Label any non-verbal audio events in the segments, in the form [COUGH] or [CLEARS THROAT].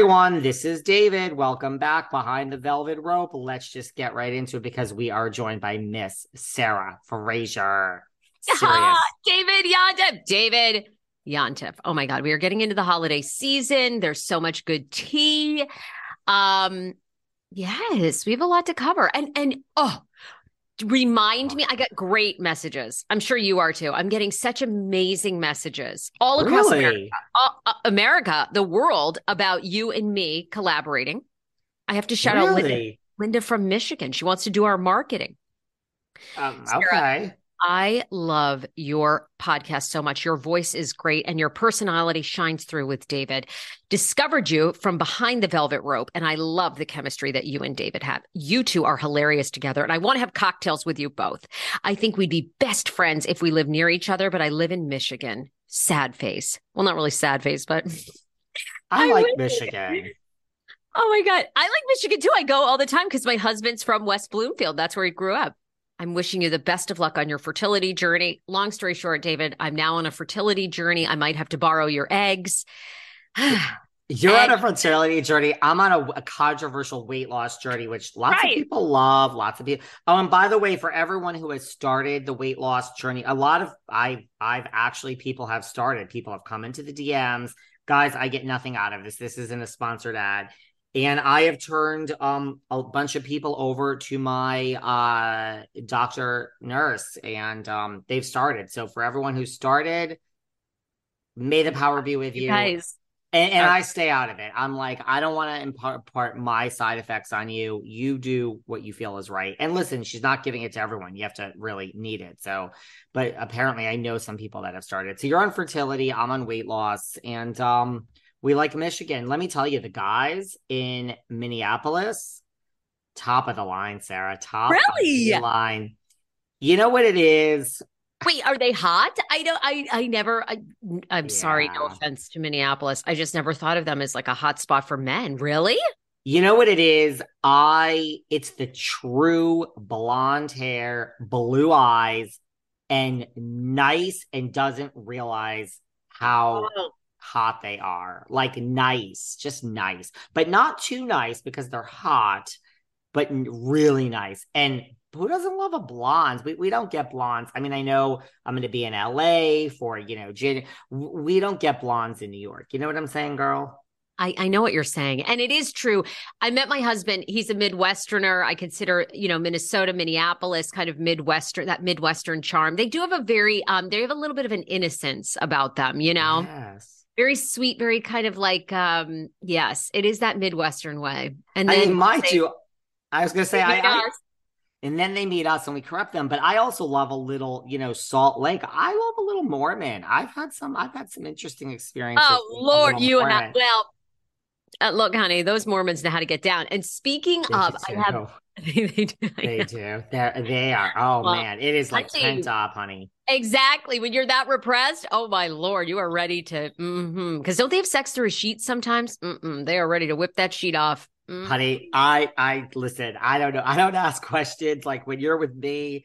Everyone, this is David. Welcome back behind the velvet rope. Let's just get right into it because we are joined by Miss Sarah Fraser. David Yontef. David Yontef. Oh my God, we are getting into the holiday season. There's so much good tea. Um, yes, we have a lot to cover. And and oh, remind me, I got great messages. I'm sure you are too. I'm getting such amazing messages all across Really? America, uh, America, the world about you and me collaborating. I have to shout out Linda, Linda from Michigan. She wants to do our marketing. Um, Sarah. okay. I love your podcast so much. Your voice is great and your personality shines through with David. Discovered you from behind the velvet rope, and I love the chemistry that you and David have. You two are hilarious together, and I want to have cocktails with you both. I think we'd be best friends if we lived near each other, but I live in Michigan. Sad face. Well, not really sad face, but I, I like Michigan. oh my God. I like Michigan too. I go all the time because my husband's from West Bloomfield. That's where he grew up. I'm wishing you the best of luck on your fertility journey. Long story short, David, I'm now on a fertility journey. I might have to borrow your eggs. [SIGHS] You're on a fertility journey. I'm on a, a controversial weight loss journey, which lots Right. of people love. Lots of people. Oh, and by the way, for everyone who has started the weight loss journey, a lot of I I've actually people have started. People have come into the DMs. Guys, I get nothing out of this. This isn't a sponsored ad. And I have turned um a bunch of people over to my uh doctor nurse, and um they've started. So for everyone who started, may the power be with you. guys. And, and I stay out of it. I'm like, I don't want to impart, impart my side effects on you. You do what you feel is right. And listen, she's not giving it to everyone. You have to really need it. So, but apparently, I know some people that have started. So you're on fertility. I'm on weight loss, and um, we like Michigan. Let me tell you, the guys in Minneapolis, top of the line, Sarah. Top Really? of the line. You know what it is? Wait, are they hot? I don't. I. I never. I, I'm sorry. No offense to Minneapolis. I just never thought of them as like a hot spot for men. Really? You know what it is? I it's the true blonde hair, blue eyes, and nice and doesn't realize how Oh. Hot they are. Like nice, just nice, but not too nice because they're hot, but really nice. And who doesn't love a blonde? We we don't get blondes. I mean, I know I'm going to be in LA for, you know, Jan- we don't get blondes in New York. You know what I'm saying, girl? I, I know what you're saying. And it is true. I met my husband. He's a Midwesterner. I consider, you know, Minnesota, Minneapolis, kind of Midwestern, that Midwestern charm. They do have a very, um, they have a little bit of an innocence about them, you know? Yes. Very sweet, very kind of like, um, yes, it is that Midwestern way. And I then mean, mind they- you, I was going to say, I, I, and then they meet us and we corrupt them. But I also love a little, you know, Salt Lake. I love a little Mormon. I've had some, I've had some interesting experiences. Oh Lord, you and I. Well, uh, look, honey, those Mormons know how to get down. And speaking They of, I have [LAUGHS] they, do. They do. They're, they are. Oh Well, man, it is like honey. tent top, honey. Exactly. When you're that repressed, oh my lord, you are ready to. Mm-hmm. Because don't they have sex through a sheet sometimes? Mm-mm. They are ready to whip that sheet off. Mm. Honey, I, I listen. I don't know. I don't ask [LAUGHS] questions. Like when you're with me,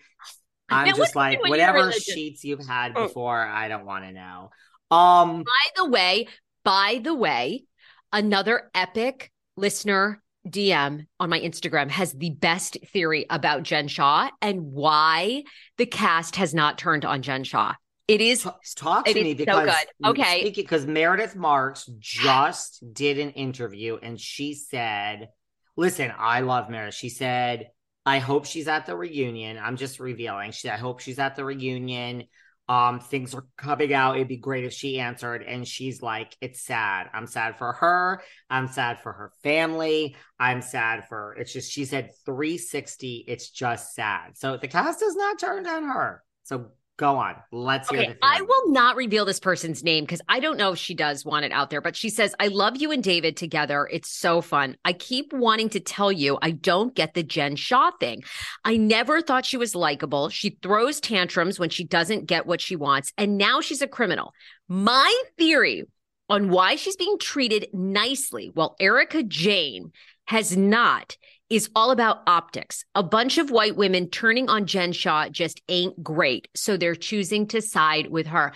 I'm Now, just like do when you're whatever sheets you've had Oh. before. I don't want to know. Um, By the way, by the way, another epic listener DM on my Instagram has the best theory about Jen Shah and why the cast has not turned on Jen Shah. It is talk to It me so because good. Okay. because Meredith Marks just did an interview and she said, "Listen, I love Meredith." She said, "I hope she's at the reunion." I'm just revealing. She, I hope she's at the reunion. Um, things are coming out. It'd be great if she answered. And she's like, "It's sad. I'm sad for her. I'm sad for her family. I'm sad for." It's just she said 360. It's just sad. So the cast has not turned on her. So go on. Let's hear Okay, the I will not reveal this person's name because I don't know if she does want it out there, but she says, I love you and David together. It's so fun. I keep wanting to tell you I don't get the Jen Shah thing. I never thought she was likable. She throws tantrums when she doesn't get what she wants, and now she's a criminal. My theory on why she's being treated nicely while Erika Jayne has not is all about optics. A bunch of white women turning on Jen Shah just ain't great. So they're choosing to side with her.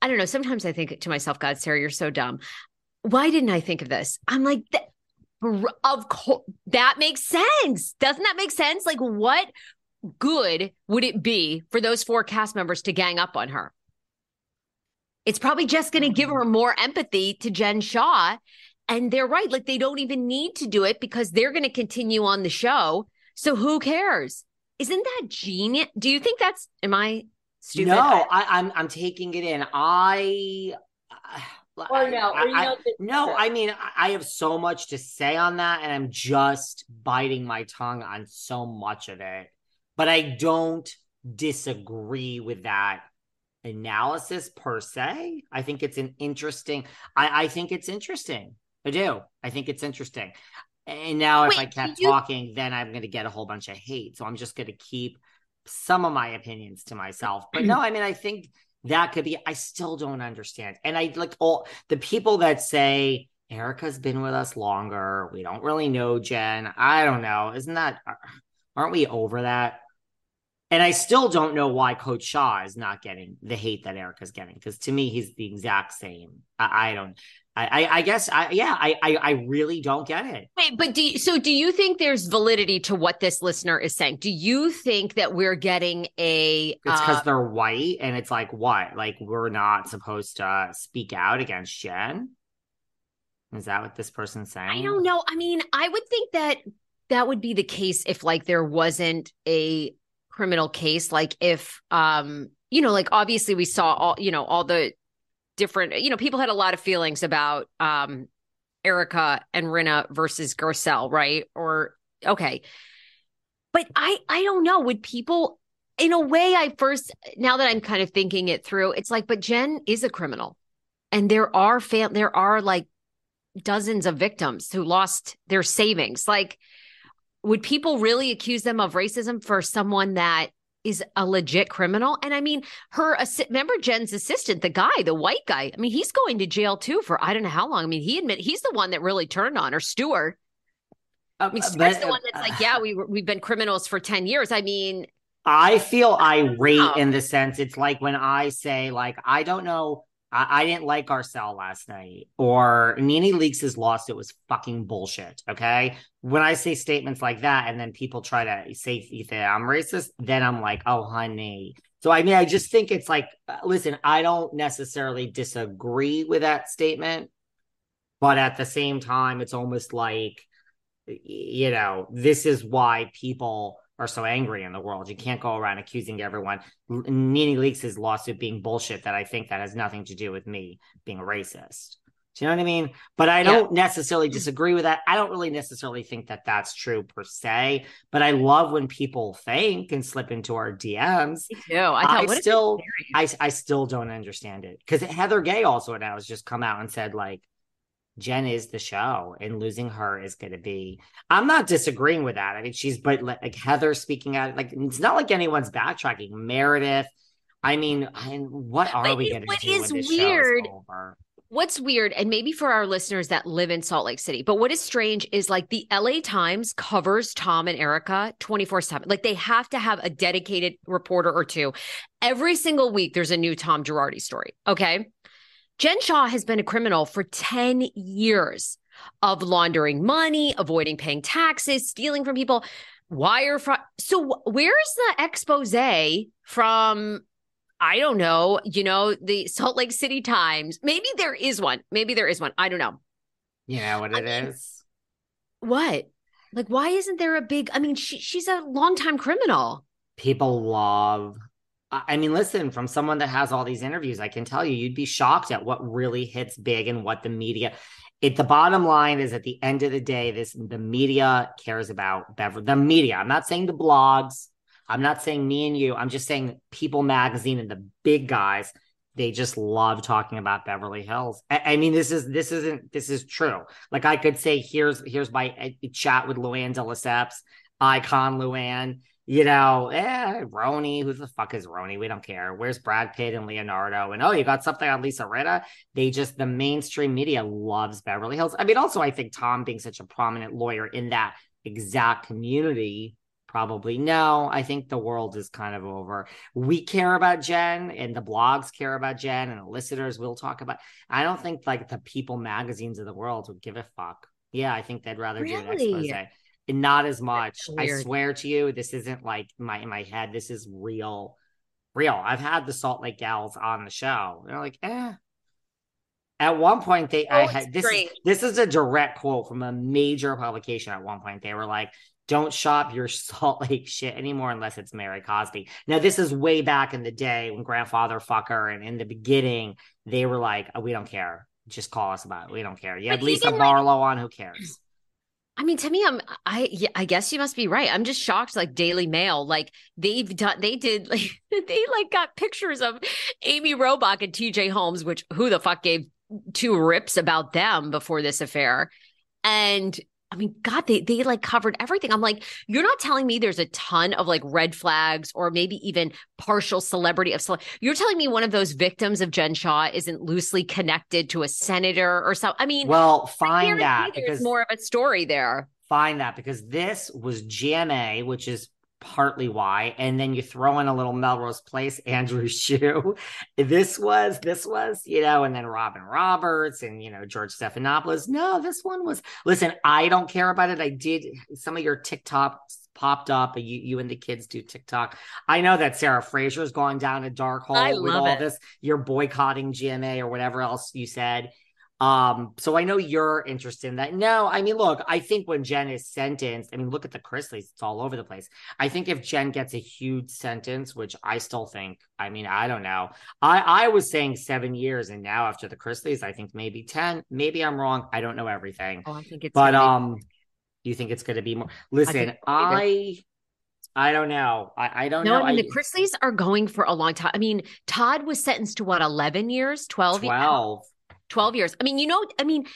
I don't know. Sometimes I think to myself, God, Sarah, you're so dumb. Why didn't I think of this? I'm like, of course, that makes sense. Doesn't that make sense? Like, what good would it be for those four cast members to gang up on her? It's probably just going to give mm-hmm. her more empathy to Jen Shah. And they're right. Like, they don't even need to do it because they're going to continue on the show. So who cares? Isn't that genius? Do you think that's, am I stupid? No, I- I, I'm I'm taking it in. I uh, Or no, or I- don't think no. I mean I- I have so much to say on that, and I'm just biting my tongue on so much of it. But I don't disagree with that analysis per se. I think it's an interesting. I I think it's interesting. I do. I think it's interesting. And now, if I kept you- talking, then I'm going to get a whole bunch of hate. So I'm just going to keep some of my opinions to myself. But no, I mean, I think that could be, I still don't understand. And I like all the people that say, Erika's been with us longer. We don't really know Jen. I don't know. Isn't that, aren't we over that? And I still don't know why Coach Shah is not getting the hate that Erika's getting. Because to me, he's the exact same. I, I don't, I, I, I guess, I, yeah, I, I, I really don't get it. Wait, but do you, so do you think there's validity to what this listener is saying? Do you think that we're getting a It's because uh, they're white, and it's like what? Like we're not supposed to speak out against Jen? Is that what this person's saying? I don't know. I mean, I would think that that would be the case if like there wasn't a criminal case like if um you know like obviously we saw all you know all the different you know people had a lot of feelings about um Erika and Rinna versus Garcelle, right? Or okay. But I I don't know, would people in a way I first now that I'm kind of thinking it through, it's like but Jen is a criminal. And there are fam- there are like dozens of victims who lost their savings. Like, would people really accuse them of racism for someone that is a legit criminal? And I mean, her remember Jen's assistant, the guy, the white guy. I mean, he's going to jail too for I don't know how long. I mean, he admit he's the one that really turned on her, Stewart. Uh, I mean, Stewart's the one uh, that's like, yeah, we we've been criminals for ten years. I mean, I feel irate in the sense it's like when I say like I don't know I, I didn't like Garcelle last night or Nene Leakes' has lost it was fucking bullshit. Okay. When I say statements like that and then people try to say that I'm racist, then I'm like, oh honey. So I mean I just think it's like uh, listen, I don't necessarily disagree with that statement. but at the same time, it's almost like, you know, this is why people are so angry in the world. You can't go around accusing everyone. NeNe Leakes' lawsuit being bullshit that I think that has nothing to do with me being a racist. Do you know what I mean? But I don't yeah. necessarily disagree with that. I don't really necessarily think that that's true per se. But I love when people think and slip into our DMs. Me too. I, thought, I still, I, I still don't understand it because Heather Gay also now has just come out and said like, Jen is the show, and losing her is going to be. I'm not disagreeing with that. I mean, she's but like Heather speaking out, like it's not like anyone's backtracking. Meredith, I mean, what are we going to do? What is weird? What's weird, and maybe for our listeners that live in Salt Lake City, but what is strange is like the LA Times covers Tom and Erika 24 7. Like they have to have a dedicated reporter or two. Every single week, there's a new Tom Girardi story. Okay. Jen Shaw has been a criminal for 10 years of laundering money, avoiding paying taxes, stealing from people, wire fraud. So, where's the expose from? I don't know, you know, the Salt Lake City Times. Maybe there is one. Maybe there is one. I don't know. Yeah, what it I mean, is. What? Like, why isn't there a big? I mean, she, she's a longtime criminal. People love I mean, listen, from someone that has all these interviews, I can tell you, you'd be shocked at what really hits big and what the media. It the bottom line is at the end of the day, this the media cares about Beverly. The media. I'm not saying the blogs. I'm not saying me and you. I'm just saying People Magazine and the big guys. They just love talking about Beverly Hills. I, I mean, this is this isn't this is true. Like I could say, here's here's my uh, chat with Luann de Lesseps, icon Luann you know, eh, RHONY, who the fuck is RHONY? We don't care. Where's Brad Pitt and Leonardo? And oh, you got something on Lisa Rinna? They just, the mainstream media loves Beverly Hills. I mean, also, I think Tom being such a prominent lawyer in that exact community, probably no. I think the world is kind of over. We care about Jen and the blogs care about Jen and the listeners will talk about. I don't think like the people magazines of the world would give a fuck. Yeah, I think they'd rather really? do an expose not as much. I swear to you, this isn't like my in my head. This is real, real. I've had the Salt Lake gals on the show. They're like, eh. At one point, they oh, I had this. Is, this is a direct quote from a major publication. At one point, they were like, "Don't shop your [LAUGHS] Salt Lake shit anymore unless it's Mary Cosby." Now, this is way back in the day when Grandfather Fucker, and in the beginning, they were like, oh, "We don't care. Just call us about it. We don't care." You have Lisa Barlow on. Who cares? I mean, to me, I'm I I guess you must be right. I'm just shocked. Like Daily Mail, like they've done, they did [LAUGHS] like they like got pictures of Amy Robach and T.J. Holmes, which who the fuck gave two rips about them before this affair, and I mean, God, they they like covered everything. I'm like, you're not telling me there's a ton of like red flags or maybe even partial celebrity of cele- you're telling me one of those victims of Jen Shah isn't loosely connected to a senator or something. I mean, well, find that because there's more of a story there. Find that because this was GMA, which is partly why. And then you throw in a little Melrose Place, [LAUGHS] Andrew Shue. This was, this was, you know, and then Robin Roberts and, you know, George Stephanopoulos. No, this one was, listen, I don't care about it. I did some of your TikTok popped up and you, you and the kids do TikTok. I know that Sarah Fraser's gone down a dark hole with all it. this. You're boycotting GMA or whatever else you said. Um, so I know you're interested in that. No, I mean, look, I think when Jen is sentenced, I mean, look at the Chrisleys, it's all over the place. I think if Jen gets a huge sentence, which I still think, I mean, I don't know. I I was saying seven years, and now after the Chrisleys, I think maybe 10. Maybe I'm wrong. I don't know everything. Oh, I think it's but um you think it's gonna be more listen, I I don't know. I, I don't no, know. I mean, the Chrisleys are going for a long time. I mean, Todd was sentenced to what, 11 years, 12? 12. 12 years. I mean, you know, I mean,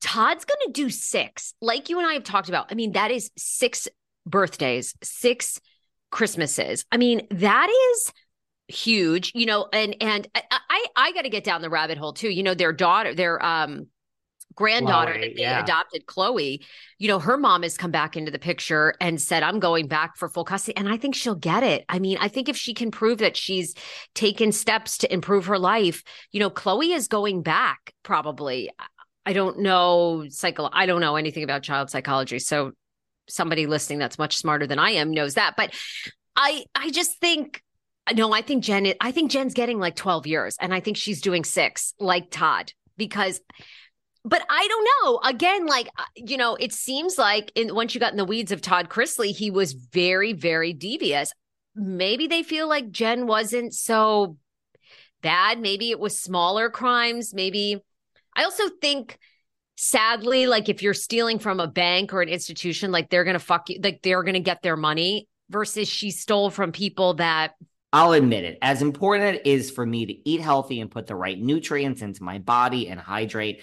Todd's going to do six, like you and I have talked about. I mean, that is six birthdays, six Christmases. I mean, that is huge, you know, and, and I, I, I got to get down the rabbit hole too. You know, their daughter, their, um, granddaughter Chloe, that they yeah. adopted, Chloe, you know, her mom has come back into the picture and said, I'm going back for full custody. And I think she'll get it. I mean, I think if she can prove that she's taken steps to improve her life, you know, Chloe is going back probably. I don't know psycho I don't know anything about child psychology. So somebody listening that's much smarter than I am knows that. But I I just think no, I think Jen I think Jen's getting like 12 years and I think she's doing 6 like Todd because but I don't know. Again, like uh, you know, it seems like in, once you got in the weeds of Todd Chrisley, he was very, very devious. Maybe they feel like Jen wasn't so bad. Maybe it was smaller crimes. Maybe I also think sadly, like if you're stealing from a bank or an institution, like they're gonna fuck you, like they're gonna get their money versus she stole from people that I'll admit it. As important it is for me to eat healthy and put the right nutrients into my body and hydrate,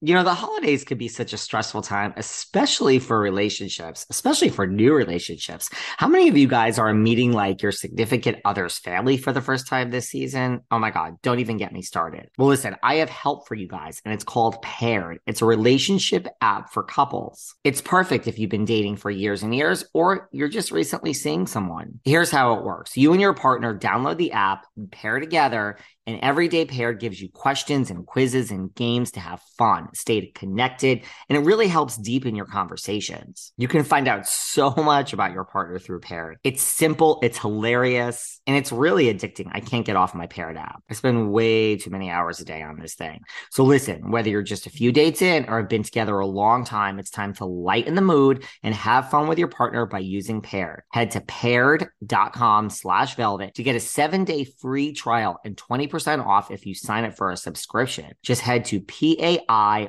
You know, the holidays could be such a stressful time, especially for relationships, especially for new relationships. How many of you guys are meeting like your significant other's family for the first time this season? Oh my God, don't even get me started. Well, listen, I have help for you guys, and it's called Paired. It's a relationship app for couples. It's perfect if you've been dating for years and years, or you're just recently seeing someone. Here's how it works you and your partner download the app, pair together, and Everyday Paired gives you questions and quizzes and games to have fun, stay connected, and it really helps deepen your conversations. You can find out so [LAUGHS] much about your partner through Paired. It's simple, it's hilarious, and it's really addicting. I can't get off my Paired app. I spend way too many hours a day on this thing. So listen, whether you're just a few dates in or have been together a long time, it's time to lighten the mood and have fun with your partner by using Paired. Head to paired.com slash velvet to get a seven day free trial and 20% off if you sign up for a subscription. Just head to P-A-I-R-E-D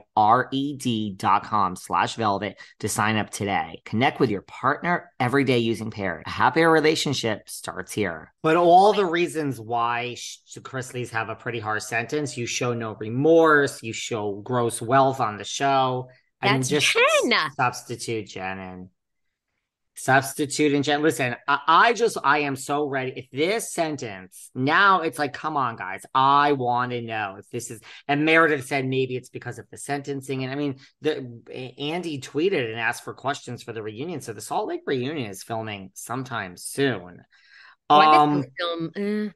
dot com slash velvet to sign up today. Connect with your partner every day using Paired. A happier relationship starts here. But all the reasons why the Chrisleys have a pretty harsh sentence, you show no remorse, you show gross wealth on the show. I mean, That's just Jen. substitute Jen and substitute and Jen. Listen, I, I just I am so ready. If this sentence now, it's like, come on, guys, I want to know if this is. And Meredith said maybe it's because of the sentencing. And I mean, the Andy tweeted and asked for questions for the reunion. So the Salt Lake reunion is filming sometime soon. Did Um, film? eh,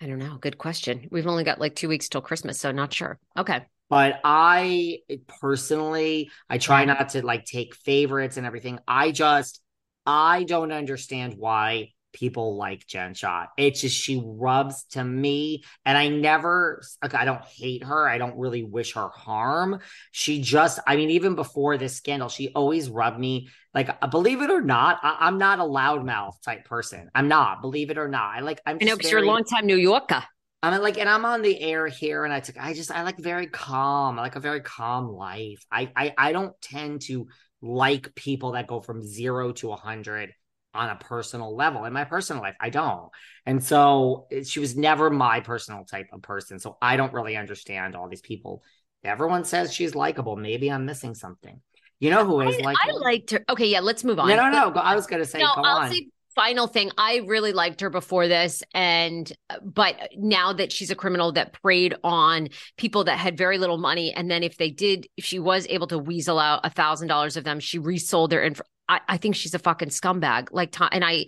I don't know. Good question. We've only got like two weeks till Christmas, so not sure. Okay. But I personally, I try not to like take favorites and everything. I just, I don't understand why people like Jen Shah. It's just she rubs to me, and I never, like, I don't hate her. I don't really wish her harm. She just, I mean, even before this scandal, she always rubbed me like, uh, believe it or not, I, I'm not a loudmouth type person. I'm not, believe it or not. I like, I'm I know because you're a longtime New Yorker. I'm like, and I'm on the air here, and I took, I just, I like very calm. I like a very calm life. I, I, I don't tend to like people that go from zero to a hundred on a personal level in my personal life. I don't, and so eh, she was never my personal type of person. So I don't really understand all these people. Everyone says she's likable. Maybe I'm missing something. You know who is I, I liked her. Okay, yeah, let's move on. No, no, no. I was gonna say, no, go I'll on. say final thing. I really liked her before this, and but now that she's a criminal that preyed on people that had very little money, and then if they did, if she was able to weasel out a thousand dollars of them, she resold their info. I, I think she's a fucking scumbag. Like, and I,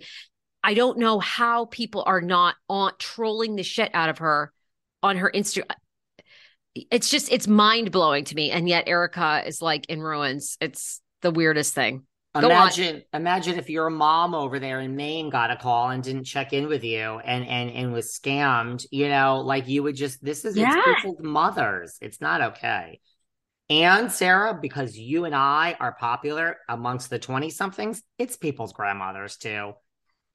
I don't know how people are not on trolling the shit out of her on her Instagram. It's just it's mind blowing to me, and yet erika is like in ruins. It's the weirdest thing. Imagine, imagine if your mom over there in Maine got a call and didn't check in with you and and and was scammed. You know, like you would just. This is Yeah. it's people's mothers. It's not okay. And Sarah, because you and I are popular amongst the twenty somethings, it's people's grandmothers too.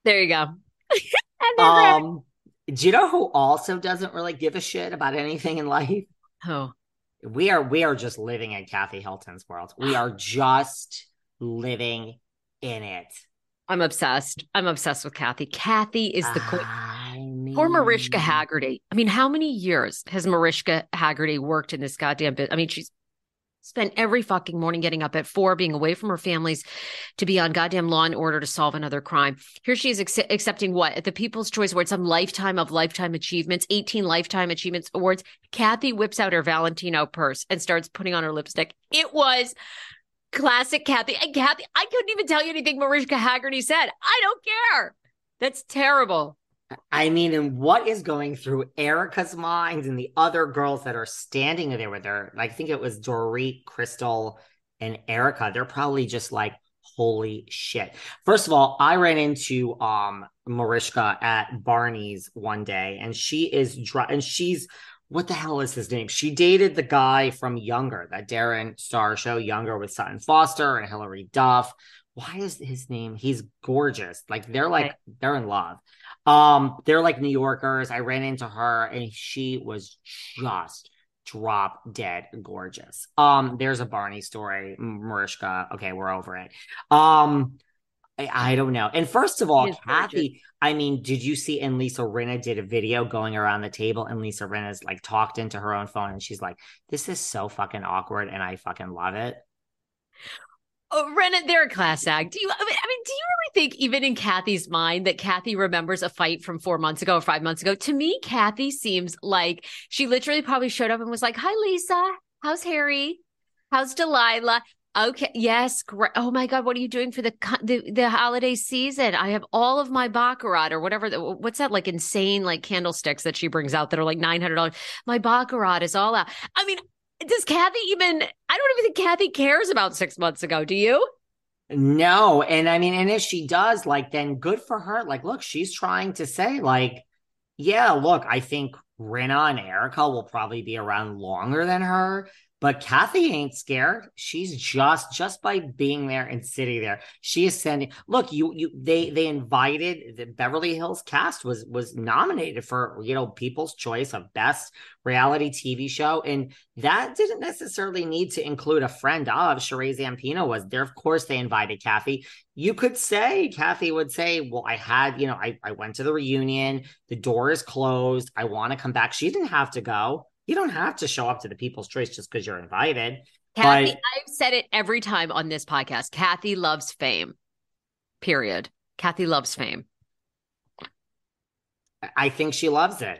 There you go. [LAUGHS] And Um, do you know who also doesn't really give a shit about anything in life? oh, We are we are just living in Kathy Hilton's world. We are [GASPS] just living in it. I'm obsessed. I'm obsessed with Kathy. Kathy is the queen. I mean, Poor Mariska Hargitay. I mean, how many years has Mariska Hargitay worked in this goddamn bit? I mean, she's spent every fucking morning getting up at four, being away from her families to be on goddamn Law and Order to solve another crime. Here she is acce- accepting what at the People's Choice Award, some lifetime of lifetime achievements, 18 lifetime achievements awards. Kathy whips out her Valentino purse and starts putting on her lipstick. It was classic Kathy. And Kathy, I couldn't even tell you anything Mariska Hargitay said. I don't care. That's terrible. I mean, and what is going through Erika's mind and the other girls that are standing there with her? I think it was Dorit, Crystal, and Erika. They're probably just like, holy shit. First of all, I ran into um Mariska at Barney's one day, and she is dry and she's what the hell is his name? She dated the guy from Younger, that Darren Star show, Younger with Sutton Foster and Hilary Duff. Why is his name? He's gorgeous. Like they're like they're in love. Um, they're like New Yorkers. I ran into her and she was just drop dead gorgeous. Um, there's a Barney story, Mariska. Okay, we're over it. Um, I, I don't know. And first of all, Kathy, I mean, did you see? And Lisa Rinna did a video going around the table, and Lisa Rinna's like talked into her own phone, and she's like, "This is so fucking awkward, and I fucking love it." Oh, Renan, they're a class act. Do you? I mean, I mean, do you really think, even in Kathy's mind, that Kathy remembers a fight from four months ago or five months ago? To me, Kathy seems like she literally probably showed up and was like, "Hi, Lisa. How's Harry? How's Delilah?" Okay, yes, great. Oh my God, what are you doing for the the, the holiday season? I have all of my baccarat or whatever. The, what's that like insane like candlesticks that she brings out that are like nine hundred dollars? My baccarat is all out. I mean, does Kathy even? I don't even think Kathy cares about six months ago. Do you? No, and I mean, and if she does, like, then good for her. Like, look, she's trying to say, like, yeah, look, I think Rinna and Erika will probably be around longer than her, but Kathy ain't scared. She's just just by being there and sitting there, she is sending. Look, you you they they invited the Beverly Hills cast was was nominated for you know People's Choice of Best Reality TV Show, and that didn't necessarily need to include a friend of Sheree Zampino was there. Of course, they invited Kathy. You could say Kathy would say, "Well, I had you know I I went to the reunion. The door is closed. I want to come back." She didn't have to go. You don't have to show up to the People's Choice just because you're invited. Kathy, But- I've said it every time on this podcast. Kathy loves fame. Period. Kathy loves fame. I think she loves it.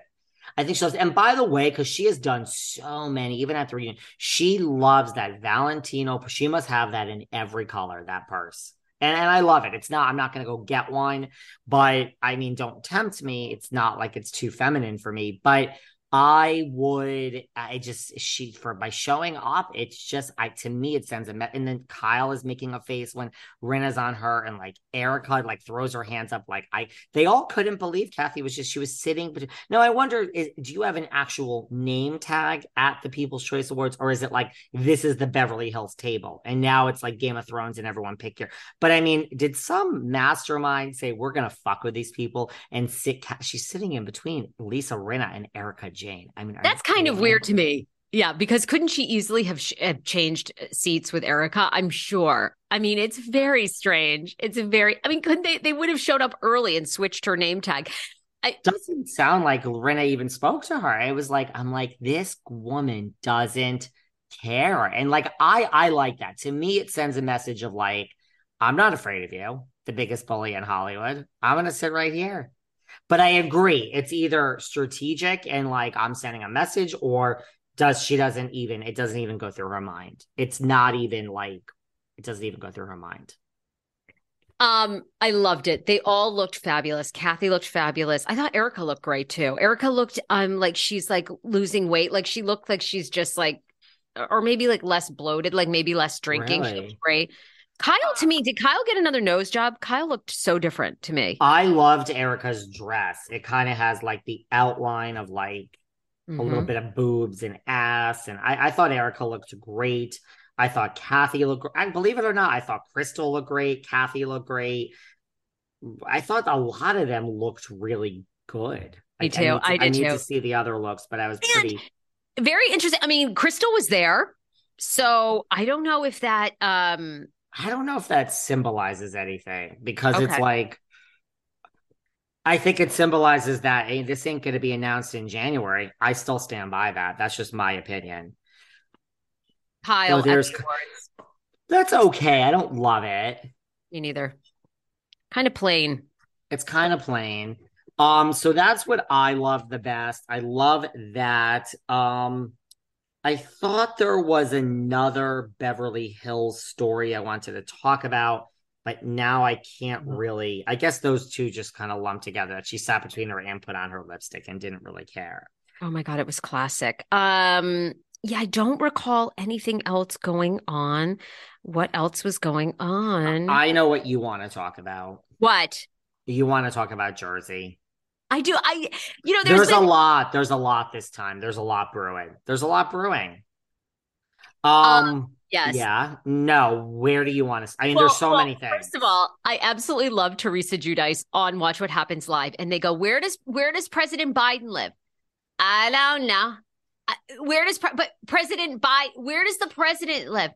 I think she loves it. And by the way, because she has done so many, even at the reunion, she loves that Valentino. She must have that in every color, that purse. And, and I love it. It's not, I'm not going to go get one, but I mean, don't tempt me. It's not like it's too feminine for me, but I would, I just, she, for by showing up, it's just, I, to me, it sends a, me- and then Kyle is making a face when Rinna's on her and like Erika like throws her hands up. Like I, they all couldn't believe Kathy was just, she was sitting. But no, I wonder, is, do you have an actual name tag at the People's Choice Awards or is it like, this is the Beverly Hills table and now it's like Game of Thrones and everyone pick your, but I mean, did some mastermind say, we're going to fuck with these people and sit, she's sitting in between Lisa Rinna and Erika Jayne. I mean, That's kind of weird to me. Yeah, because couldn't she easily have, sh- have changed uh, seats with Erika? I'm sure. I mean, it's very strange. It's a very, I mean, couldn't they, they would have showed up early and switched her name tag. It doesn't sound like Rinna even spoke to her. It was like, I'm like, this woman doesn't care. And like, I, I like that. To me, it sends a message of like, I'm not afraid of you, the biggest bully in Hollywood. I'm going to sit right here. But I agree. It's either strategic and like I'm sending a message or does she doesn't even, it doesn't even go through her mind. It's not even like, it doesn't even go through her mind. Um, I loved it. They all looked fabulous. Kathy looked fabulous. I thought Erika looked great too. Erika looked um like she's like losing weight. Like she looked like she's just like or maybe like less bloated, like maybe less drinking. She looked great. Kyle to me, did Kyle get another nose job? Kyle looked so different to me. I loved Erika's dress. It kind of has like the outline of like a little Mhm. bit of boobs and ass. And I, I thought Erika looked great. I thought Kathy looked great. Believe it or not, I thought Crystal looked great. Kathy looked great. I thought a lot of them looked really good. Me Like, too. need to- I did need too. to see the other looks, but I was And- pretty. Very interesting. I mean, Crystal was there. So I don't know if that um I don't know if that symbolizes anything because it's like I think it symbolizes that hey, this ain't going to be announced in January. I still stand by that. That's just my opinion. Kyle No, there's- at the awards. That's okay. I don't love it. Me neither. Kind of plain. It's kind of plain. Um, so that's what I love the best. I love that. Um, I thought there was another Beverly Hills story I wanted to talk about, but now I can't really. I guess those two just kind of lumped together. That she sat between her and put on her lipstick and didn't really care. Oh my god, it was classic. Um yeah, I don't recall anything else going on. What else was going on? I know what you want to talk about. what? You want to talk about Jersey. I do. I you know There's, there's, a been- lot. There's a lot this time. There's a lot brewing. There's a lot brewing. Um, yes. yeah. No, where do you want to? I mean, Well- there's so well, many things. First of all, I absolutely love Teresa Giudice on Watch What Happens Live, and they go, "Where does where does President Biden live?" I don't know. Where does but President Biden? Where does the president live?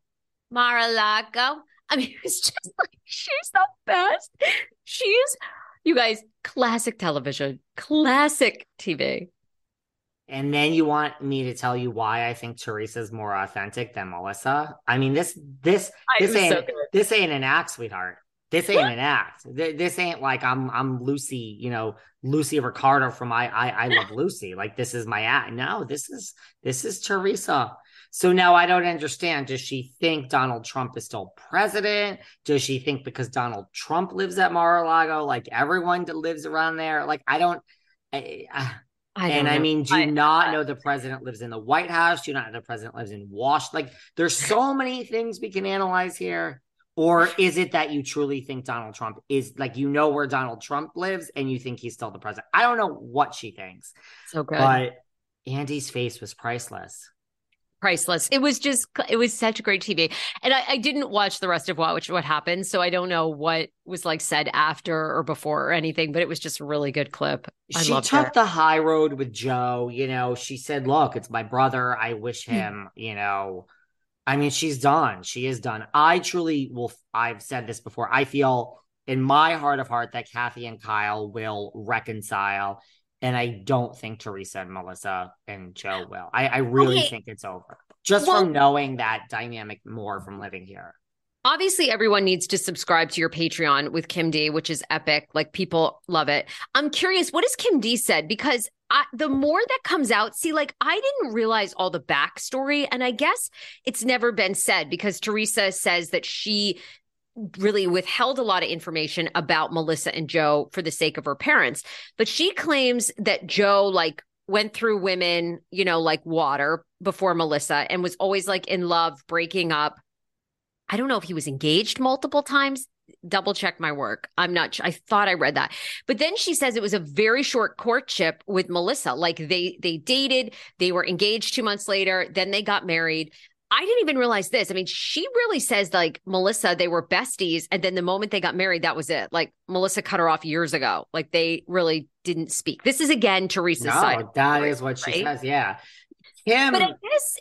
Mar-a-Lago. I mean, [LAUGHS] it's just like she's the best. She's you guys classic television, classic TV. and then you want me to tell you why I think Teresa's more authentic than Melissa. I mean, this this this was so ain't this ain't an act, sweetheart. This ain't an act. This ain't like I'm I'm Lucy, you know, Lucy Ricardo from I I, I Love Lucy. Like this is my act. No, this is this is Teresa. So now I don't understand. Does she think Donald Trump is still president? Does she think because Donald Trump lives at Mar-a-Lago, like everyone that lives around there? Like I don't. I, I, and I mean, do I- you not know the president lives in the White House? Do you not know the president lives in Wash? Like, there's so [LAUGHS] many things we can analyze here. Or is it that you truly think Donald Trump is like you know where Donald Trump lives and you think he's still the president? I don't know what she thinks, so good. but Andy's face was priceless. Priceless. It was just it was such a great TV. And I, I didn't watch the rest of what which what happened, so I don't know what was like said after or before or anything, but it was just a really good clip. I she took her. the high road with Joe. You know, she said, "Look, it's my brother. I wish Hmm. him." You know, I mean, she's done. She is done. I truly will. I've said this before. I feel in my heart of heart that Kathy and Kyle will reconcile, and I don't think Teresa and Melissa and Joe will. I, I really Okay. think it's over, just Well- from knowing that dynamic more from living here. Obviously, everyone needs to subscribe to your Patreon with Kim D, which is epic. Like people love it. I'm curious, what has Kim D said? Because I, the more that comes out, see, like I didn't realize all the backstory, and I guess it's never been said because Teresa says that she really withheld a lot of information about Melissa and Joe for the sake of her parents. But she claims that Joe like went through women, you know, like water before Melissa and was always like in love, breaking up. I don't know if he was engaged multiple times. Double check my work. I'm not. I thought I read that. But then she says it was a very short courtship with Melissa. Like they they dated, they were engaged 2 months later, then they got married. I didn't even realize this. I mean, she really says like Melissa, they were besties. And then the moment they got married, that was it. Like Melissa cut her off years ago. Like they really didn't speak. This is again Teresa's No, side. that is what she right? says. Yeah, Kim. But I guess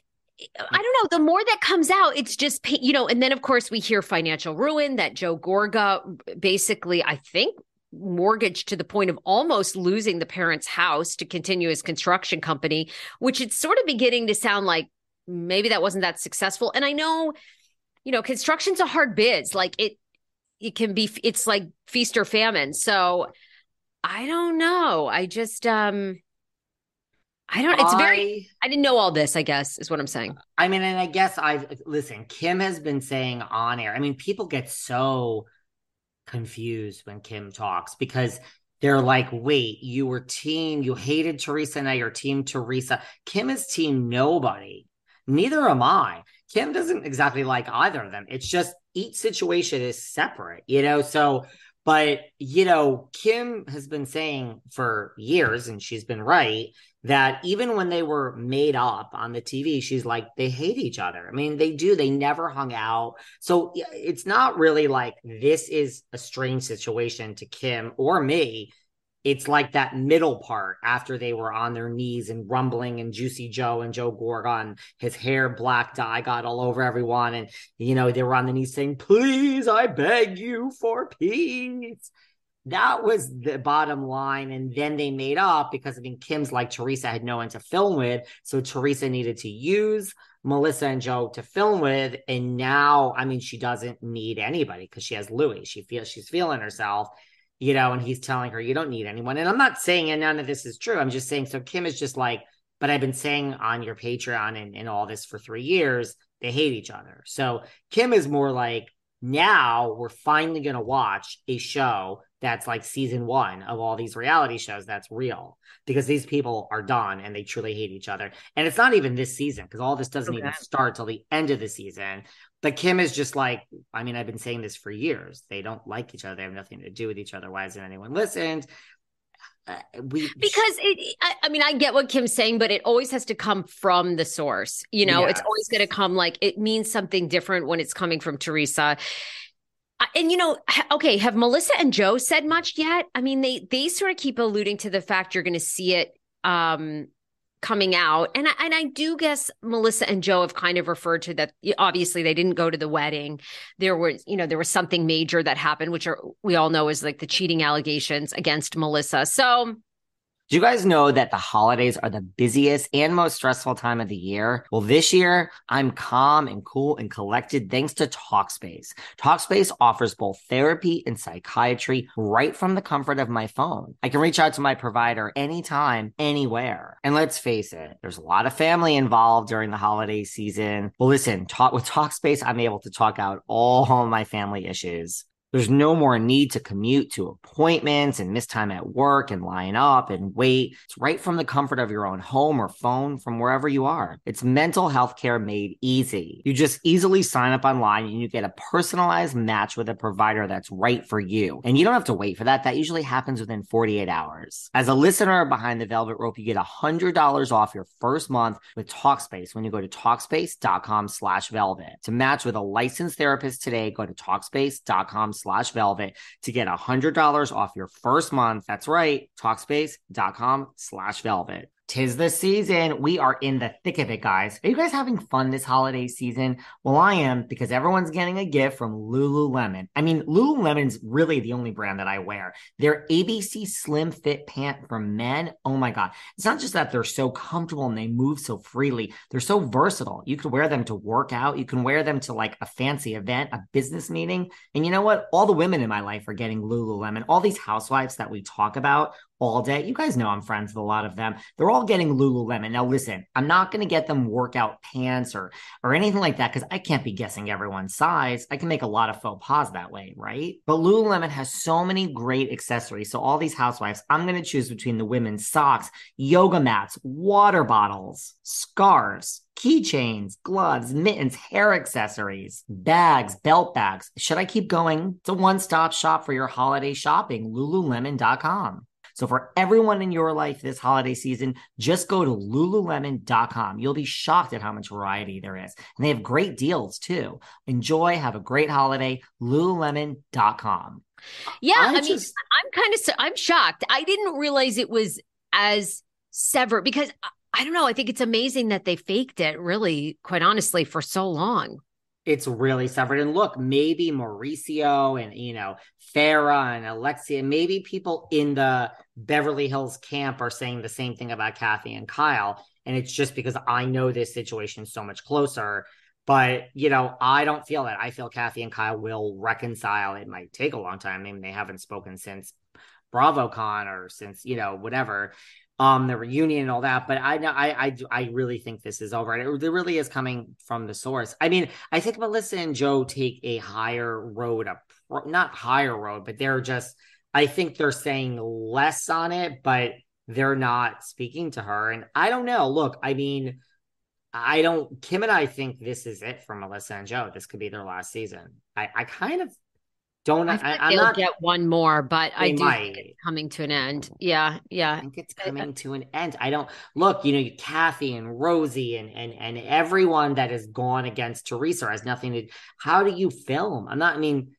I don't know. The more that comes out, it's just you know. And then of course we hear financial ruin that Joe Gorga basically, I think, mortgaged to the point of almost losing the parents' house to continue his construction company, which it's sort of beginning to sound like maybe that wasn't that successful. And I know, you know, construction's a hard biz. Like it, it can be. It's like feast or famine. So I don't know. I just um. I don't. It's very. I- I didn't know all this, I guess, is what I'm saying. I mean, and I guess I've listen, Kim has been saying on air. I mean, people get so confused when Kim talks because they're like, wait, you were team, you hated Teresa, now you're team Teresa. Kim is team nobody. Neither am I. Kim doesn't exactly like either of them. It's just each situation is separate, you know? So, but, you know, Kim has been saying for years, and she's been right, that even when they were made up on the TV, she's like, they hate each other. I mean, they do. They never hung out. So it's not really like this is a strange situation to Kim or me. It's like that middle part after they were on their knees and rumbling and Juicy Joe and Joe Gorga, his hair black dye got all over everyone. And, you know, they were on the knees saying, please, I beg you for peace that was the bottom line. And then they made up because I mean Kim's like Teresa had no one to film with. So Teresa needed to use Melissa and Joe to film with. And now, I mean, she doesn't need anybody because she has Luis. She feels she's feeling herself, you know, and he's telling her, you don't need anyone. And I'm not saying and none of this is true. I'm just saying, so Kim is just like, but I've been saying on your Patreon and, and all this for three years, they hate each other. So Kim is more like, now we're finally going to watch a show that's like season one of all these reality shows that's real because these people are done and they truly hate each other. And it's not even this season because all this doesn't okay. even start till the end of the season. But Kim is just like, I mean, I've been saying this for years. They don't like each other. They have nothing to do with each other. Why hasn't anyone listened? Uh, we because it I, I, mean i get what kim's saying but it always has to come from the source you know yes. it's always going to come like it means something different when it's coming from teresa and you know okay have melissa and joe said much yet i mean they they sort of keep alluding to the fact you're going to see it um coming out. And I, and I do guess Melissa and Joe have kind of referred to that obviously they didn't go to the wedding. There was you know there was something major that happened which are we all know is like the cheating allegations against Melissa. So do you guys know that the holidays are the busiest and most stressful time of the year? Well, this year, I'm calm and cool and collected thanks to Talkspace. Talkspace offers both therapy and psychiatry right from the comfort of my phone. I can reach out to my provider anytime, anywhere. And let's face it, there's a lot of family involved during the holiday season. Well, listen, talk with Talkspace, I'm able to talk out all of my family issues. There's no more need to commute to appointments and miss time at work and line up and wait. It's right from the comfort of your own home or phone from wherever you are. It's mental health care made easy. You just easily sign up online and you get a personalized match with a provider that's right for you. And you don't have to wait for that. That usually happens within 48 hours. As a listener behind the Velvet Rope, you get $100 off your first month with Talkspace when you go to Talkspace.com slash velvet. To match with a licensed therapist today, go to Talkspace.com slash velvet to get $100 off your first month. That's right, talkspace.com slash velvet. Tis the season. We are in the thick of it, guys. Are you guys having fun this holiday season? Well, I am because everyone's getting a gift from Lululemon. I mean, Lululemon's really the only brand that I wear. Their ABC Slim Fit pant for men. Oh my God. It's not just that they're so comfortable and they move so freely, they're so versatile. You could wear them to work out, you can wear them to like a fancy event, a business meeting. And you know what? All the women in my life are getting Lululemon. All these housewives that we talk about all day. You guys know I'm friends with a lot of them. They're all getting Lululemon. Now, listen, I'm not going to get them workout pants or or anything like that because I can't be guessing everyone's size. I can make a lot of faux pas that way, right? But Lululemon has so many great accessories. So all these housewives, I'm going to choose between the women's socks, yoga mats, water bottles, scarves, keychains, gloves, mittens, hair accessories, bags, belt bags. Should I keep going? It's a one stop shop for your holiday shopping. Lululemon.com. So for everyone in your life this holiday season, just go to lululemon.com. You'll be shocked at how much variety there is. And they have great deals too. Enjoy, have a great holiday. lululemon.com. Yeah, I, I just, mean, I'm kind of I'm shocked. I didn't realize it was as severed because I don't know. I think it's amazing that they faked it, really, quite honestly, for so long it's really severed. And look, maybe Mauricio and you know Farrah and Alexia, maybe people in the Beverly Hills camp are saying the same thing about Kathy and Kyle. And it's just because I know this situation so much closer. But you know, I don't feel that. I feel Kathy and Kyle will reconcile. It might take a long time. I mean, they haven't spoken since BravoCon or since you know whatever um the reunion and all that but i know i i i really think this is over it, it really is coming from the source i mean i think melissa and joe take a higher road of not higher road, but they're just. I think they're saying less on it, but they're not speaking to her. And I don't know. Look, I mean, I don't. Kim and I think this is it for Melissa and Joe. This could be their last season. I, I kind of don't. I, I, they'll not, get one more, but I do might. think it's coming to an end. Yeah, yeah. I think it's coming to an end. I don't look, you know, Kathy and Rosie and and and everyone that has gone against Teresa has nothing to. How do you film? I'm not. I mean,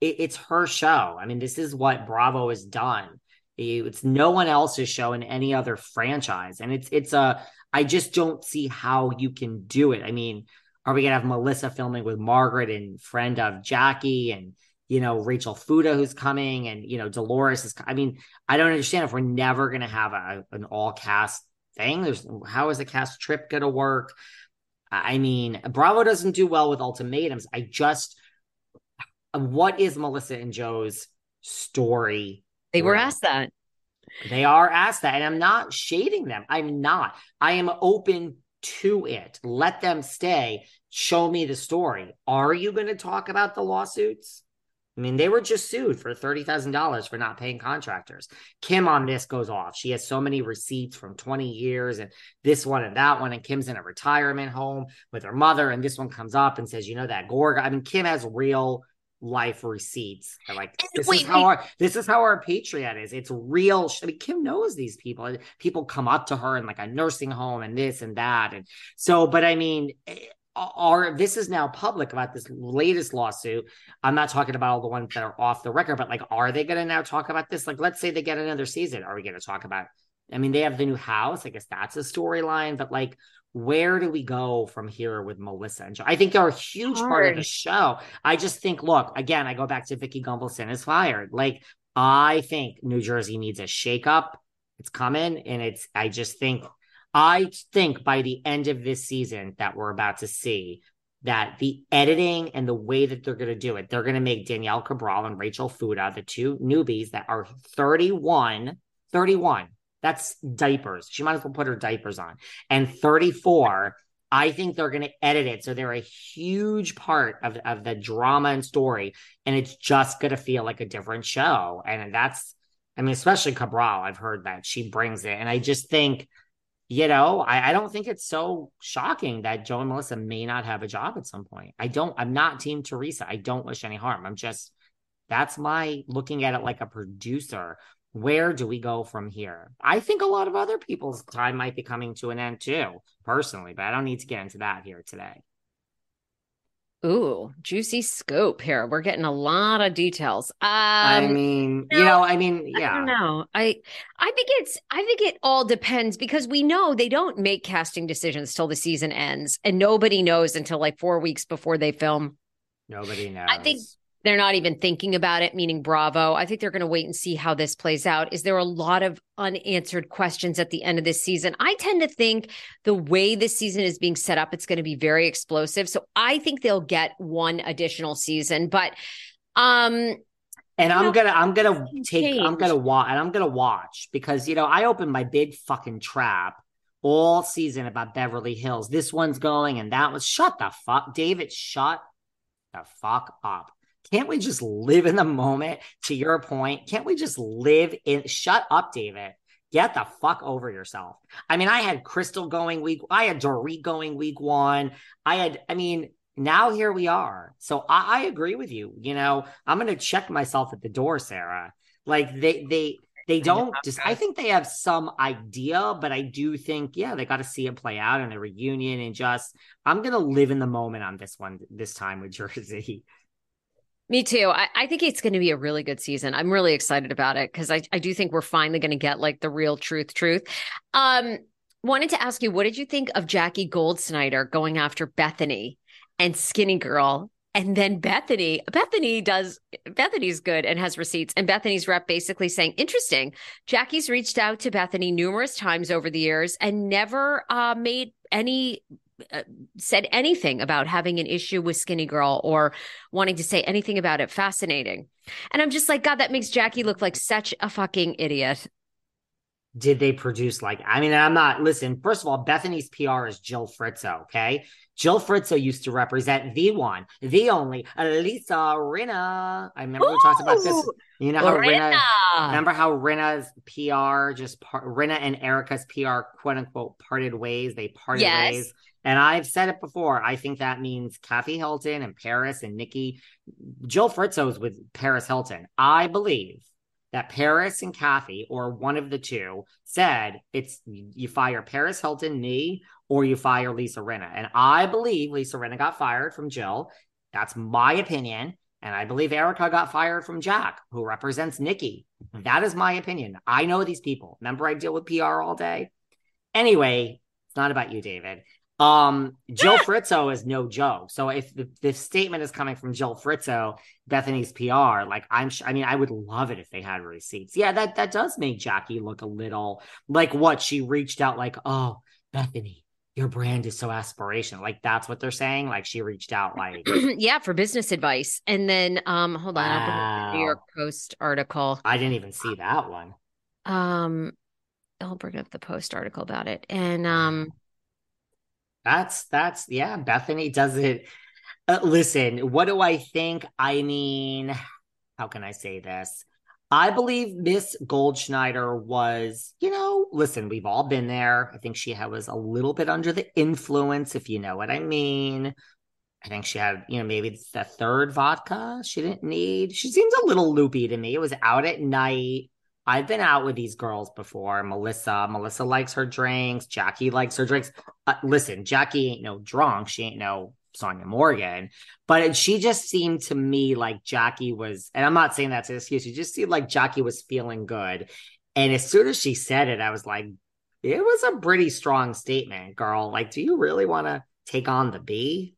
it, it's her show. I mean, this is what Bravo has done. It's no one else's show in any other franchise, and it's it's a. I just don't see how you can do it. I mean, are we gonna have Melissa filming with Margaret and friend of Jackie and you know Rachel Fuda who's coming and you know Dolores is? I mean, I don't understand if we're never gonna have a, an all cast thing. There's how is the cast trip gonna work? I mean, Bravo doesn't do well with ultimatums. I just, what is Melissa and Joe's story? They were asked that. They are asked that, and I'm not shading them. I'm not. I am open to it. Let them stay. Show me the story. Are you going to talk about the lawsuits? I mean, they were just sued for $30,000 for not paying contractors. Kim on this goes off. She has so many receipts from 20 years and this one and that one. And Kim's in a retirement home with her mother. And this one comes up and says, you know, that Gorga. I mean, Kim has real life receipts. They're like this Wait, is how wait. our this is how our Patreon is. It's real. I mean, Kim knows these people. People come up to her in like a nursing home and this and that. And so, but I mean, eh, are this is now public about this latest lawsuit. I'm not talking about all the ones that are off the record, but like, are they going to now talk about this? Like, let's say they get another season. Are we going to talk about? I mean, they have the new house. I guess that's a storyline, but like, where do we go from here with Melissa and Joe? I think they're a huge part of the show. I just think, look, again, I go back to Vicki Gunvalson is fired. Like, I think New Jersey needs a shakeup. It's coming, and it's. I just think, I think by the end of this season that we're about to see, that the editing and the way that they're going to do it, they're going to make Danielle Cabral and Rachel Fuda, the two newbies that are 31, 31. That's diapers. She might as well put her diapers on. And 34, I think they're going to edit it. So they're a huge part of, of the drama and story. And it's just going to feel like a different show. And that's, I mean, especially Cabral, I've heard that she brings it. And I just think, you know, I, I don't think it's so shocking that Joe and Melissa may not have a job at some point. I don't, I'm not Team Teresa. I don't wish any harm. I'm just, that's my looking at it like a producer. Where do we go from here? I think a lot of other people's time might be coming to an end too, personally, but I don't need to get into that here today. Ooh, juicy scope here. We're getting a lot of details. Um, I mean, you know, I mean, yeah. I yeah. don't know. I I think it's I think it all depends because we know they don't make casting decisions till the season ends, and nobody knows until like four weeks before they film. Nobody knows. I think they're not even thinking about it, meaning Bravo. I think they're going to wait and see how this plays out. Is there a lot of unanswered questions at the end of this season? I tend to think the way this season is being set up, it's going to be very explosive. So I think they'll get one additional season, but um And I'm gonna, I'm gonna take, I'm gonna watch, and I'm gonna watch because you know I opened my big fucking trap all season about Beverly Hills. This one's going, and that was shut the fuck, David. Shut the fuck up. Can't we just live in the moment? To your point, can't we just live in? Shut up, David. Get the fuck over yourself. I mean, I had Crystal going week. I had Dorit going week one. I had, I mean, now here we are. So I, I agree with you. You know, I'm going to check myself at the door, Sarah. Like they, they, they don't just, I think they have some idea, but I do think, yeah, they got to see it play out in the reunion and just, I'm going to live in the moment on this one, this time with Jersey. Me too. I, I think it's going to be a really good season. I'm really excited about it because I, I do think we're finally going to get like the real truth, truth. Um, wanted to ask you, what did you think of Jackie Goldschneider going after Bethenny and Skinny Girl? And then Bethenny, Bethenny does, Bethenny's good and has receipts. And Bethenny's rep basically saying, interesting. Jackie's reached out to Bethenny numerous times over the years and never uh, made any Uh, said anything about having an issue with Skinny Girl or wanting to say anything about it. Fascinating. And I'm just like, God, that makes Jackie look like such a fucking idiot. Did they produce like I mean, I'm not listen, first of all, bethenny's PR is Jill Fritzo, okay? Jill Fritzo used to represent the one, the only Lisa Rinna. I remember we talked about this. You know how Rinna, Rinna. remember how Rinna's PR just par- Rinna and Erika's PR quote unquote parted ways. They parted Yes. ways. And I've said it before. I think that means Kathy Hilton and Paris and Nicky. Jill Fritzo's with Paris Hilton. I believe that Paris and Kathy, or one of the two, said it's you fire Paris Hilton, me, or you fire Lisa Rinna. And I believe Lisa Rinna got fired from Jill. That's my opinion. And I believe Erika got fired from Jack, who represents Nicky. That is my opinion. I know these people. Remember, I deal with PR all day. Anyway, it's not about you, David. Um, Joe Fritzo is no joke. So if the, the statement is coming from Joe Fritzo, Bethenny's PR, like I'm, sh- I mean, I would love it if they had receipts. Yeah, that that does make Jackie look a little like what she reached out, like, oh, Bethenny, your brand is so aspirational. Like that's what they're saying. Like she reached out, [CLEARS THROAT] like yeah, for business advice. And then um hold on, I'll bring up the New York Post article. I didn't even see that one. Um I'll bring up the Post article about it. And um That's that's yeah. Bethenny does it. Uh, listen, what do I think? I mean, how can I say this? I believe Miss Goldschneider was, you know, listen, we've all been there. I think she was a little bit under the influence, if you know what I mean. I think she had, you know, maybe the third vodka she didn't need. She seems a little loopy to me. It was out at night. I've been out with these girls before. Melissa, Melissa likes her drinks. Jackie likes her drinks. Uh, listen, Jackie ain't no drunk. She ain't no Sonja Morgan, but it, she just seemed to me like Jackie was, and I'm not saying that's an excuse. She just seemed like Jackie was feeling good. And as soon as she said it, I was like, it was a pretty strong statement, girl. Like, do you really want to take on the B?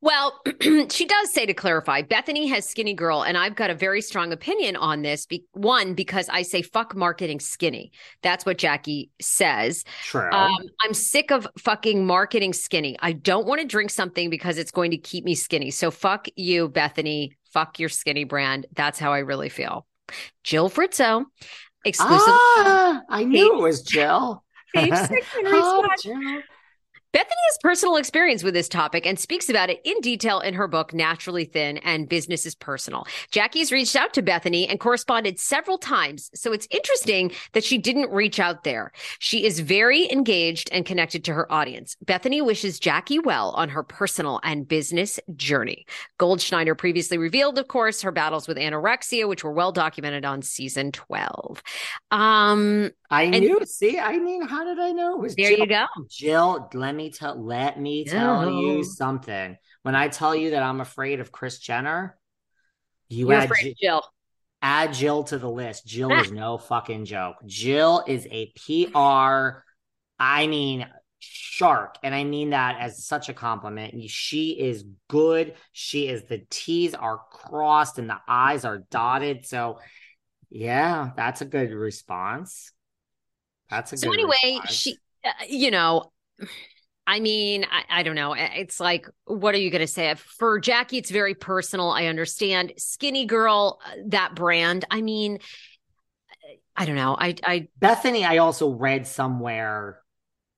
Well, [CLEARS THROAT] she does say to clarify, Bethenny has skinny girl, and I've got a very strong opinion on this. Be- one, because I say fuck marketing skinny. That's what Jackie says. True. Um, I'm sick of fucking marketing skinny. I don't want to drink something because it's going to keep me skinny. So fuck you, Bethenny. Fuck your skinny brand. That's how I really feel. Jill Fritzo, exclusive. ah, I knew it was Jill. Six [LAUGHS] in Oh. Jill. Bethenny has personal experience with this topic and speaks about it in detail in her book, Naturally Thin and Business is Personal. Jackie's reached out to Bethenny and corresponded several times, so it's interesting that she didn't reach out there. She is very engaged and connected to her audience. Bethenny wishes Jackie well on her personal and business journey. Goldschneider previously revealed, of course, her battles with anorexia, which were well documented on season 12. Um, I And- knew. See, I mean, how did I know it was there Jill? you go. Jill, let me tell let me tell No. you something. When I tell you that I'm afraid of Kris Jenner, you You're add, Ji- Jill. add Jill to the list. Jill is [LAUGHS] no fucking joke. Jill is a PR, I mean, shark. And I mean that as such a compliment. She is good. She is the T's are crossed and the I's are dotted. So, yeah, that's a good response. That's a So anyway, response. she, uh, you know, I mean, I, I don't know. It's like, what are you going to say? For Jackie, it's very personal. I understand. Skinny girl, uh, that brand. I mean, I don't know. I, I, Bethenny, I also read somewhere,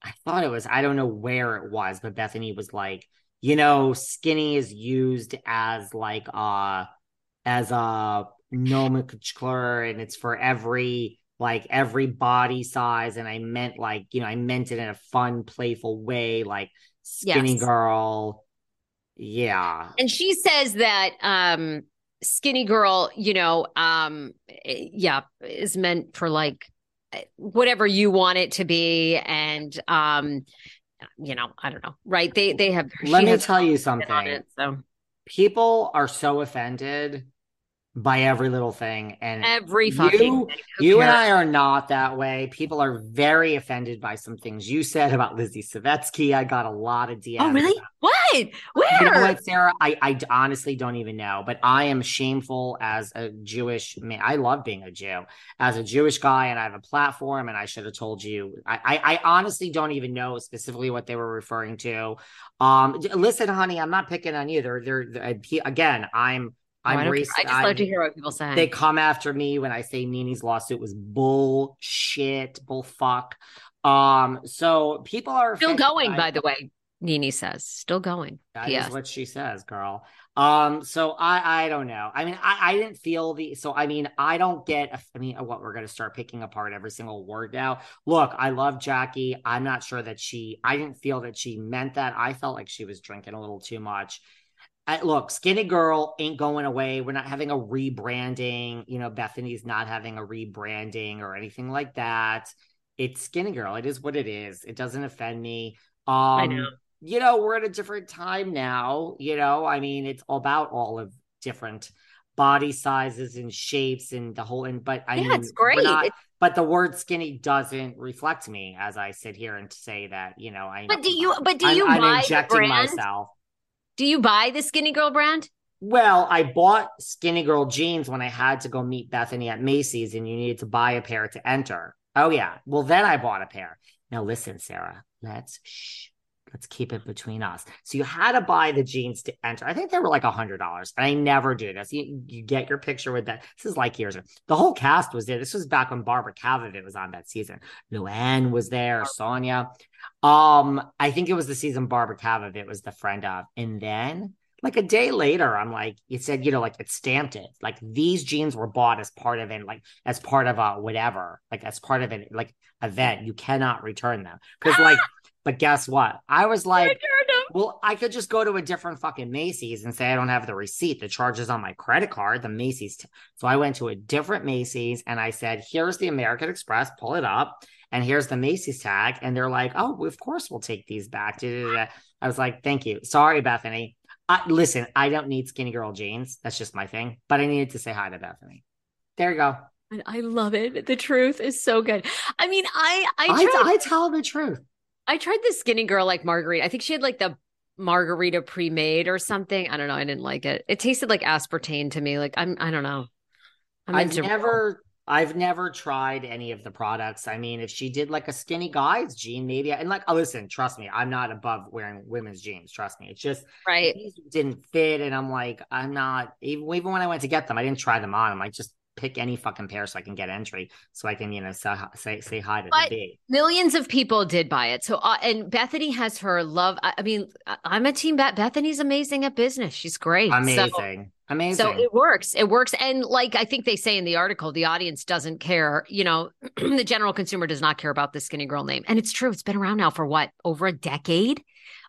I thought it was, I don't know where it was, but Bethenny was like, you know, skinny is used as like uh as a nomenclature and it's for every like every body size. And I meant like, you know, I meant it in a fun, playful way, like skinny Yes. girl. Yeah. and she says that, um, skinny girl, you know, um, eh, yeah, is meant for like eh, whatever you want it to be. And, um, you know, I don't know. Right. They, they have, Let me tell you something. it, so People are so offended by every little thing. And every fucking you, you and? I are not that way. People are very offended by some things you said about Lizzie Savetsky. I got a lot of DMs. Oh, really? about- What? Where? You know what, Sarah? I, I honestly don't even know, but I am shameful as a Jewish man. I love being a Jew as a Jewish guy, and I have a platform, and I should have told you. I, I, I honestly don't even know specifically what they were referring to. Um, listen, honey, I'm not picking on you. They're, they're, they're- again, I'm, I'm I, don't care. racist. I just love to hear what people say. They come after me when I say NeNe's lawsuit was bullshit, bullfuck. Um, so people are Still going, by- by the way. NeNe says, still going. That is P.S. what she says, girl. Um, so I I don't know. I mean, I I didn't feel the so I mean, I don't get I mean what we're gonna start picking apart every single word now. Look, I love Jackie. I'm not sure that she I didn't feel that she meant that. I felt like she was drinking a little too much. I, look, Skinny Girl ain't going away. We're not having a rebranding. You know, Bethenny's not having a rebranding or anything like that. It's Skinny Girl. It is what it is. It doesn't offend me. Um, I know. you know, we're at a different time now. You know, I mean, it's about all of different body sizes and shapes and the whole. And but I Yeah, mean, it's great. not- It's- but the word skinny doesn't reflect me as I sit here and say that. You know, I. But do you? But do I'm, you I'm buy the injecting brand? myself. Do you buy the Skinny Girl brand? Well, I bought Skinny Girl jeans when I had to go meet Bethenny at Macy's and you needed to buy a pair to enter. Oh, yeah. Well, then I bought a pair. Now, listen, Sarah, let's shh. Let's keep it between us. So you had to buy the jeans to enter. I think they were like a hundred dollars. And I never do this. You, you get your picture with that. This is like years ago. The whole cast was there. This was back when Barbara Kavovit was on that season. Luann was there, Sonja. Um, I think it was the season Barbara Kavovit was the friend of. And then like a day later, I'm like, it said, you know, like it stamped it. Like these jeans were bought as part of it, like as part of a whatever, like as part of an like event. You cannot return them. Cause like, but guess what? I was like, well, I could just go to a different fucking Macy's and say I don't have the receipt. The charge is on my credit card, the Macy's. T- so I went to a different Macy's and I said, here's the American Express, pull it up. And here's the Macy's tag. And they're like, oh, of course we'll take these back. I was like, thank you. Sorry, Bethenny. I, listen, I don't need skinny girl jeans. That's just my thing. But I needed to say hi to Bethenny. There you go. I love it. The truth is so good. I mean, I I I, I tell the truth. I tried the Skinny Girl like margarita. I think she had like the margarita pre-made or something. I don't know. I didn't like it. It tasted like aspartame to me. Like I'm I don't know. I'm I've into- never I've never tried any of the products. I mean, if she did like a skinny guy's jean, maybe and like oh listen, trust me, I'm not above wearing women's jeans. Trust me. It's just right. these didn't fit, and I'm like, I'm not even even when I went to get them, I didn't try them on. I'm like, just pick any fucking pair so I can get entry, so I can you know say say, say hi to But- the big. Millions of people did buy it. So, uh, and Bethenny has her love. I, I mean, I- I'm a team. Bet Bethenny's amazing at business. She's great. So- Amazing, amazing. So it works. It works. And like I think they say in the article, the audience doesn't care. You know, [CLEARS THROAT] the general consumer does not care about the skinny girl name. And it's true. It's been around now for what? Over a decade?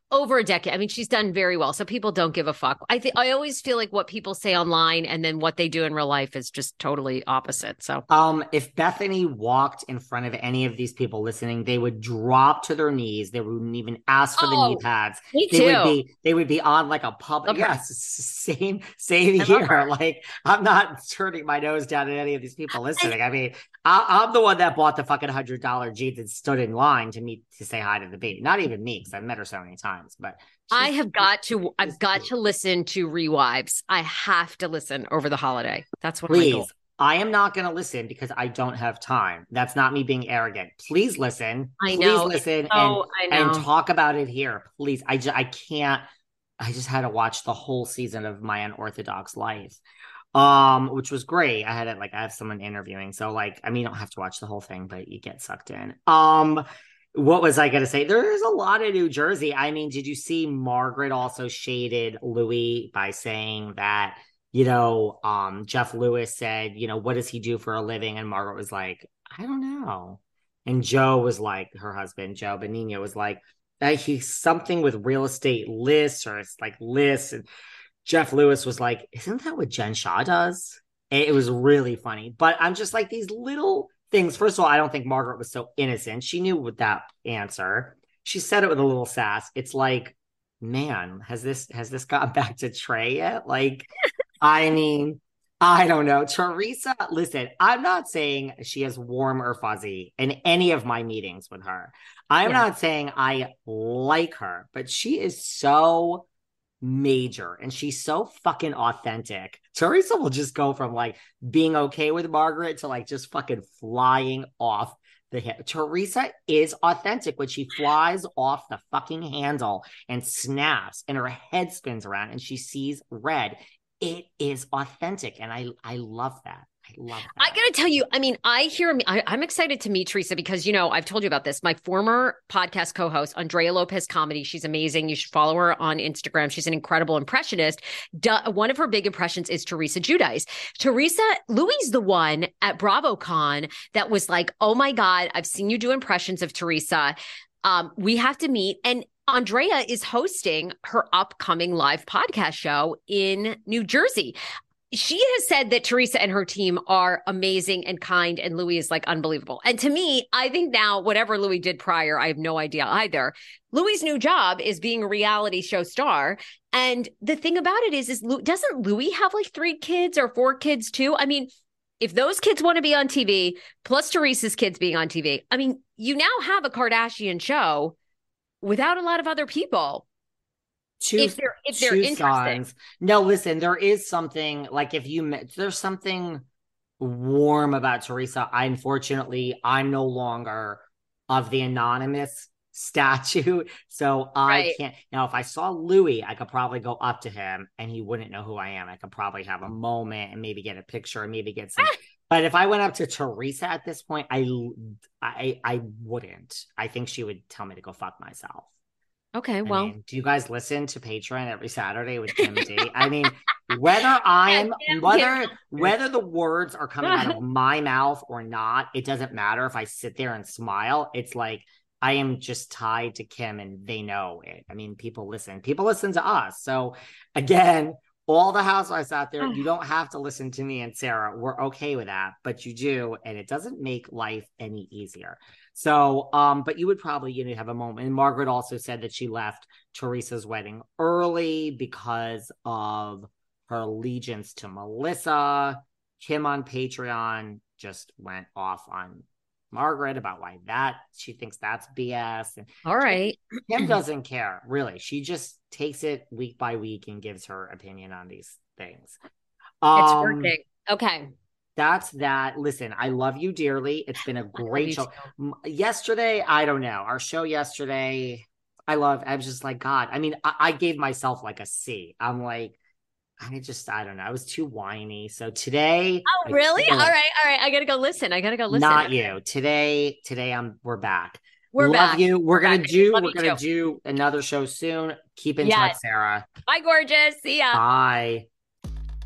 Over a decade. I mean, she's done very well. So people don't give a fuck. I think I always feel like what people say online and then what they do in real life is just totally opposite. So Um, if Bethenny walked in front of any of these people listening, they would drop to their knees. They wouldn't even ask for the knee Oh, pads. me They too. would be they would be on like a public. Love her. Yes, [LAUGHS] same same I here. Like I'm not turning my nose down at any of these people listening. I mean, I, I'm the one that bought the fucking hundred dollar jeans and stood in line to meet to say hi to the baby. Not even me because I've met her so many times, but I have got to [LAUGHS] I've got cute. to listen to Rewives. I have to listen over the holiday. That's what. Please, I am not going to listen because I don't have time. That's not me being arrogant. Please listen. I Please know. listen oh, and Oh, know. and talk about it here, please. I just I can't. I just had to watch the whole season of my unorthodox life, um, which was great. I had it like I have someone interviewing, so like I mean, you don't have to watch the whole thing, but you get sucked in. Um, what was I to say? There's a lot of New Jersey. I mean, did you see Margaret also shaded Luis by saying that? You know, um, Jeff Lewis said, you know, what does he do for a living? And Margaret was like, I don't know. And Joe was like, her husband, Joe Benigno, was like, uh, he's something with real estate lists or it's like lists. And Jeff Lewis was like, isn't that what Jen Shah does? It was really funny. But I'm just like these little things. First of all, I don't think Margaret was so innocent. She knew with that answer. She said it with a little sass. It's like, man, has this has this gotten [LAUGHS] back to Tre yet? Like, I mean, I don't know. Teresa, listen, I'm not saying she is warm or fuzzy in any of my meetings with her. I'm Yeah. not saying I like her, but she is so major and she's so fucking authentic. Teresa will just go from like being okay with Margaret to like just fucking flying off the hip. Teresa is authentic when she flies off the fucking handle and snaps and her head spins around and she sees red it is authentic. And I, I love that. I love that. I gotta tell you, I mean, I hear I, I'm excited to meet Teresa because you know I've told you about this. My former podcast co-host, Andrea Lopez Comedy, she's amazing. You should follow her on Instagram. She's an incredible impressionist. one of her big impressions is Teresa Giudice. Teresa, Luis the one at BravoCon that was like, oh my God, I've seen you do impressions of Teresa. Um, we have to meet. And Andrea is hosting her upcoming live podcast show in New Jersey she has said that Teresa and her team are amazing and kind, and Luis is like unbelievable. And to me, I think now, whatever Luis did prior, I have no idea either. Luis's new job is being a reality show star. And the thing about it is, is doesn't Luis have like three kids or four kids too? I mean, if those kids want to be on TV, plus Teresa's kids being on TV, I mean, you now have a Kardashian show without a lot of other people two if they're if they're interesting. No, listen, there is something like if you there's something warm about Teresa. I unfortunately I'm no longer of the anonymous [LAUGHS] statue. So I right. can't now if I saw Luis, I could probably go up to him and he wouldn't know who I am. I could probably have a moment and maybe get a picture and maybe get some [LAUGHS] But if I went up to Teresa at this point, I I I wouldn't. I think she would tell me to go fuck myself. Okay, well, I mean, do you guys listen to Patreon every Saturday with Kim D? I mean, [LAUGHS] whether I'm whether whether the words are coming out of [LAUGHS] my mouth or not, it doesn't matter if I sit there and smile. It's like I am just tied to Kim and they know it. I mean, people listen. People listen to us. So again, all the housewives out there, you [SIGHS] don't have to listen to me and Sarah. We're okay with that, but you do, and it doesn't make life any easier. So, um, but you would probably, you know, have a moment. And Margaret also said that she left Teresa's wedding early because of her allegiance to Melissa. Kim on Patreon just went off on Margaret about why that she thinks that's BS. And All right. Kim [CLEARS THROAT] doesn't care, really. She just takes it week by week and gives her opinion on these things. Um, it's working. Okay that's that. Listen, I love you dearly. It's been a [LAUGHS] great show. Too. Yesterday, I don't know. Our show yesterday, I love. I was just like, God. I mean, I, I gave myself like a C. I'm like, I just, I don't know. I was too whiny. So today. Oh, really? all right, all right. I gotta go listen. I gotta go listen. Not you. Today, today, I'm. We're back. We're love back. you. We're, we're gonna back. do. Love we're gonna too. do another show soon. Keep in yes. touch, Sarah. Bye, gorgeous. See ya. Bye.